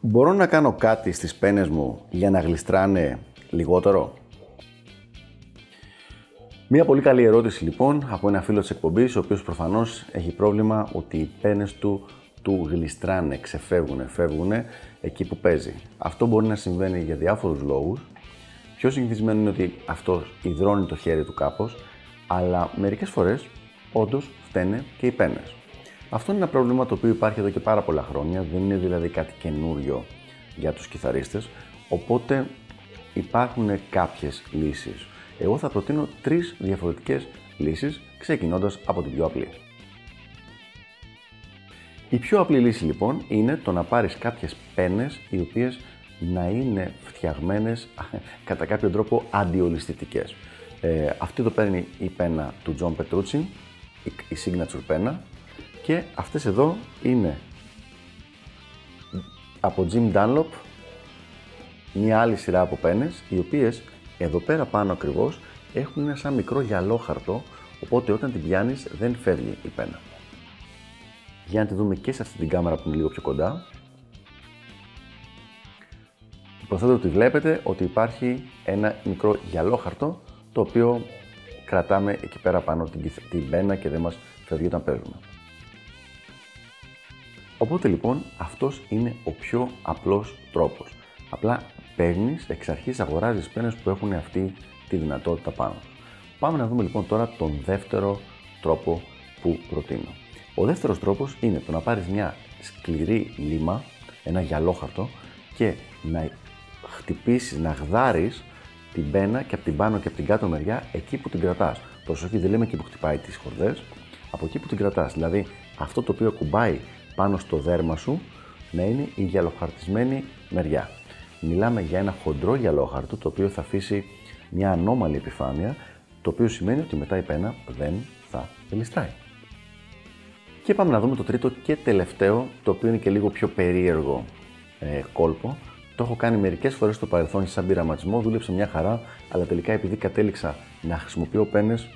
Μπορώ να κάνω κάτι στις πένες μου για να γλιστράνε λιγότερο; Μία πολύ καλή ερώτηση λοιπόν από ένα φίλο της εκπομπής, ο οποίος προφανώς έχει πρόβλημα ότι οι πένες του του γλιστράνε, ξεφεύγουν, φεύγουν εκεί που παίζει. Αυτό μπορεί να συμβαίνει για διάφορους λόγους. Πιο συνηθισμένο είναι ότι αυτό υδρώνει το χέρι του κάπως, αλλά μερικές φορές όντως φταίνε και οι πένες. Αυτό είναι ένα πρόβλημα το οποίο υπάρχει εδώ και πάρα πολλά χρόνια, δεν είναι δηλαδή κάτι καινούριο για τους κιθαρίστες, οπότε υπάρχουν κάποιες λύσεις. Εγώ θα προτείνω τρεις διαφορετικές λύσεις, ξεκινώντας από την πιο απλή. Η πιο απλή λύση λοιπόν είναι το να πάρεις κάποιες πένες οι οποίες να είναι φτιαγμένες κατά κάποιο τρόπο αντιολιστητικές. Ε, αυτή το παίρνει η πένα του John Petrucci, η signature πένα και αυτές εδώ είναι από Jim Dunlop, μια άλλη σειρά από πένες, οι οποίες εδώ πέρα πάνω ακριβώς έχουν ένα σαν μικρό γυαλόχαρτο, οπότε όταν την πιάνεις δεν φεύγει η πένα. Για να τη δούμε και σε αυτή την κάμερα που είναι λίγο πιο κοντά. Υποθέτω ότι βλέπετε ότι υπάρχει ένα μικρό γυαλόχαρτο, το οποίο κρατάμε εκεί πέρα πάνω την, την πένα και δεν μας φεύγει όταν παίζουμε. Οπότε λοιπόν αυτός είναι ο πιο απλός τρόπος. Απλά παίρνεις εξ αρχής αγοράζεις πένες που έχουν αυτή τη δυνατότητα πάνω. Πάμε να δούμε λοιπόν τώρα τον δεύτερο τρόπο που προτείνω. Ο δεύτερος τρόπος είναι το να πάρεις μια σκληρή λίμα, ένα γυαλόχαρτο και να χτυπήσεις, να γδάρεις την πένα και από την πάνω και από την κάτω μεριά εκεί που την κρατάς. Προσοχή, δεν λέμε εκεί που χτυπάει τις χορδές, από εκεί που την κρατάς. Δηλαδή αυτό το οποίο κουμπάει πάνω στο δέρμα σου να είναι η γυαλοχαρτισμένη μεριά. Μιλάμε για ένα χοντρό γυαλόχαρτο το οποίο θα αφήσει μια ανώμαλη επιφάνεια, το οποίο σημαίνει ότι μετά η πένα δεν θα γλιστράει. Και πάμε να δούμε το τρίτο και τελευταίο, το οποίο είναι και λίγο πιο περίεργο ε, κόλπο. Το έχω κάνει μερικές φορές στο παρελθόν σαν πειραματισμό, δούλεψε μια χαρά, αλλά τελικά επειδή κατέληξα να χρησιμοποιώ πένες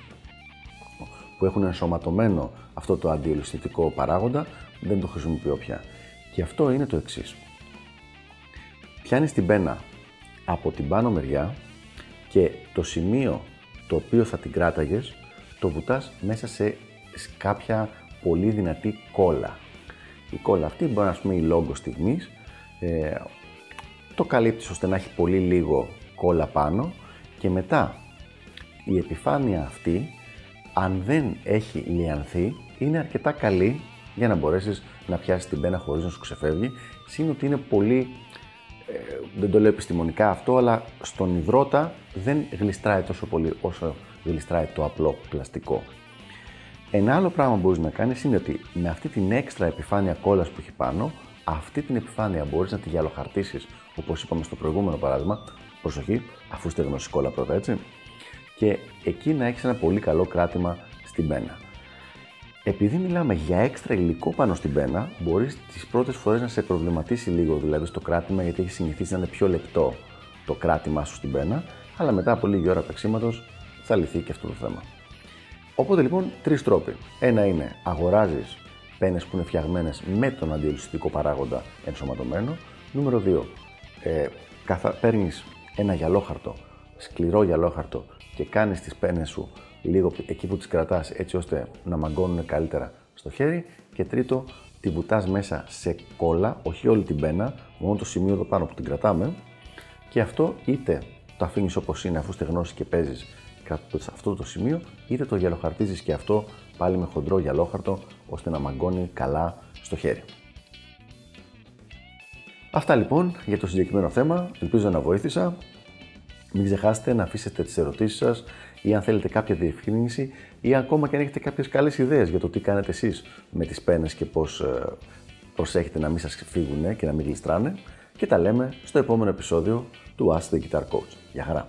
που έχουν ενσωματωμένο αυτό το αντιελουστητικό παράγοντα, δεν το χρησιμοποιώ πια. Και αυτό είναι το εξής. Πιάνεις την πένα από την πάνω μεριά και το σημείο το οποίο θα την κράταγες το βουτάς μέσα σε κάποια πολύ δυνατή κόλλα. Η κόλλα αυτή μπορεί να πούμε η λόγος στιγμής, ε, το καλύπτεις ώστε να έχει πολύ λίγο κόλλα πάνω και μετά η επιφάνεια αυτή αν δεν έχει λιανθεί είναι αρκετά καλή για να μπορέσεις να πιάσεις την πένα χωρίς να σου ξεφεύγει. Συν ότι είναι πολύ, ε, δεν το λέω επιστημονικά αυτό, αλλά στον υδρότα δεν γλιστράει τόσο πολύ όσο γλιστράει το απλό πλαστικό. Ένα άλλο πράγμα που μπορείς να κάνεις είναι ότι με αυτή την έξτρα επιφάνεια κόλλας που έχει πάνω, αυτή την επιφάνεια μπορείς να τη γυαλοχαρτίσεις, όπως είπαμε στο προηγούμενο παράδειγμα, προσοχή, αφού είστε γνωστή κόλλα πρώτα, έτσι, και εκεί να έχεις ένα πολύ καλό κράτημα στην πένα. Επειδή μιλάμε για έξτρα υλικό πάνω στην πένα, μπορείς τις πρώτες φορές να σε προβληματίσει λίγο δηλαδή στο κράτημα, γιατί έχει συνηθίσει να είναι πιο λεπτό το κράτημά σου στην πένα, αλλά μετά από λίγη ώρα παίξήματο θα λυθεί και αυτό το θέμα. Οπότε λοιπόν, τρεις τρόποι. Ένα είναι αγοράζεις πένες που είναι φτιαγμένες με τον αντιολυστικό παράγοντα ενσωματωμένο. Νούμερο 2. Ε, Παίρνεις ένα γυαλόχαρτο, σκληρό γυαλόχαρτο και κάνεις τις πένες σου λίγο εκεί που τις κρατάς έτσι ώστε να μαγκώνουν καλύτερα στο χέρι και τρίτο τη βουτάς μέσα σε κόλλα, όχι όλη την πένα, μόνο το σημείο εδώ πάνω που την κρατάμε και αυτό είτε το αφήνεις όπως είναι αφού στεγνώσεις και παίζεις σε αυτό το σημείο είτε το γυαλοχαρτίζεις και αυτό πάλι με χοντρό γυαλόχαρτο ώστε να μαγκώνει καλά στο χέρι. Αυτά λοιπόν για το συγκεκριμένο θέμα, ελπίζω να βοήθησα. Μην ξεχάσετε να αφήσετε τις ερωτήσεις σας ή αν θέλετε κάποια διευκρίνηση ή ακόμα και αν έχετε κάποιες καλές ιδέες για το τι κάνετε εσείς με τις πένες και πώς ε, προσέχετε να μην σας φύγουν και να μην γλιστράνε. και τα λέμε στο επόμενο επεισόδιο του Ask the Guitar Coach. Γεια χαρά!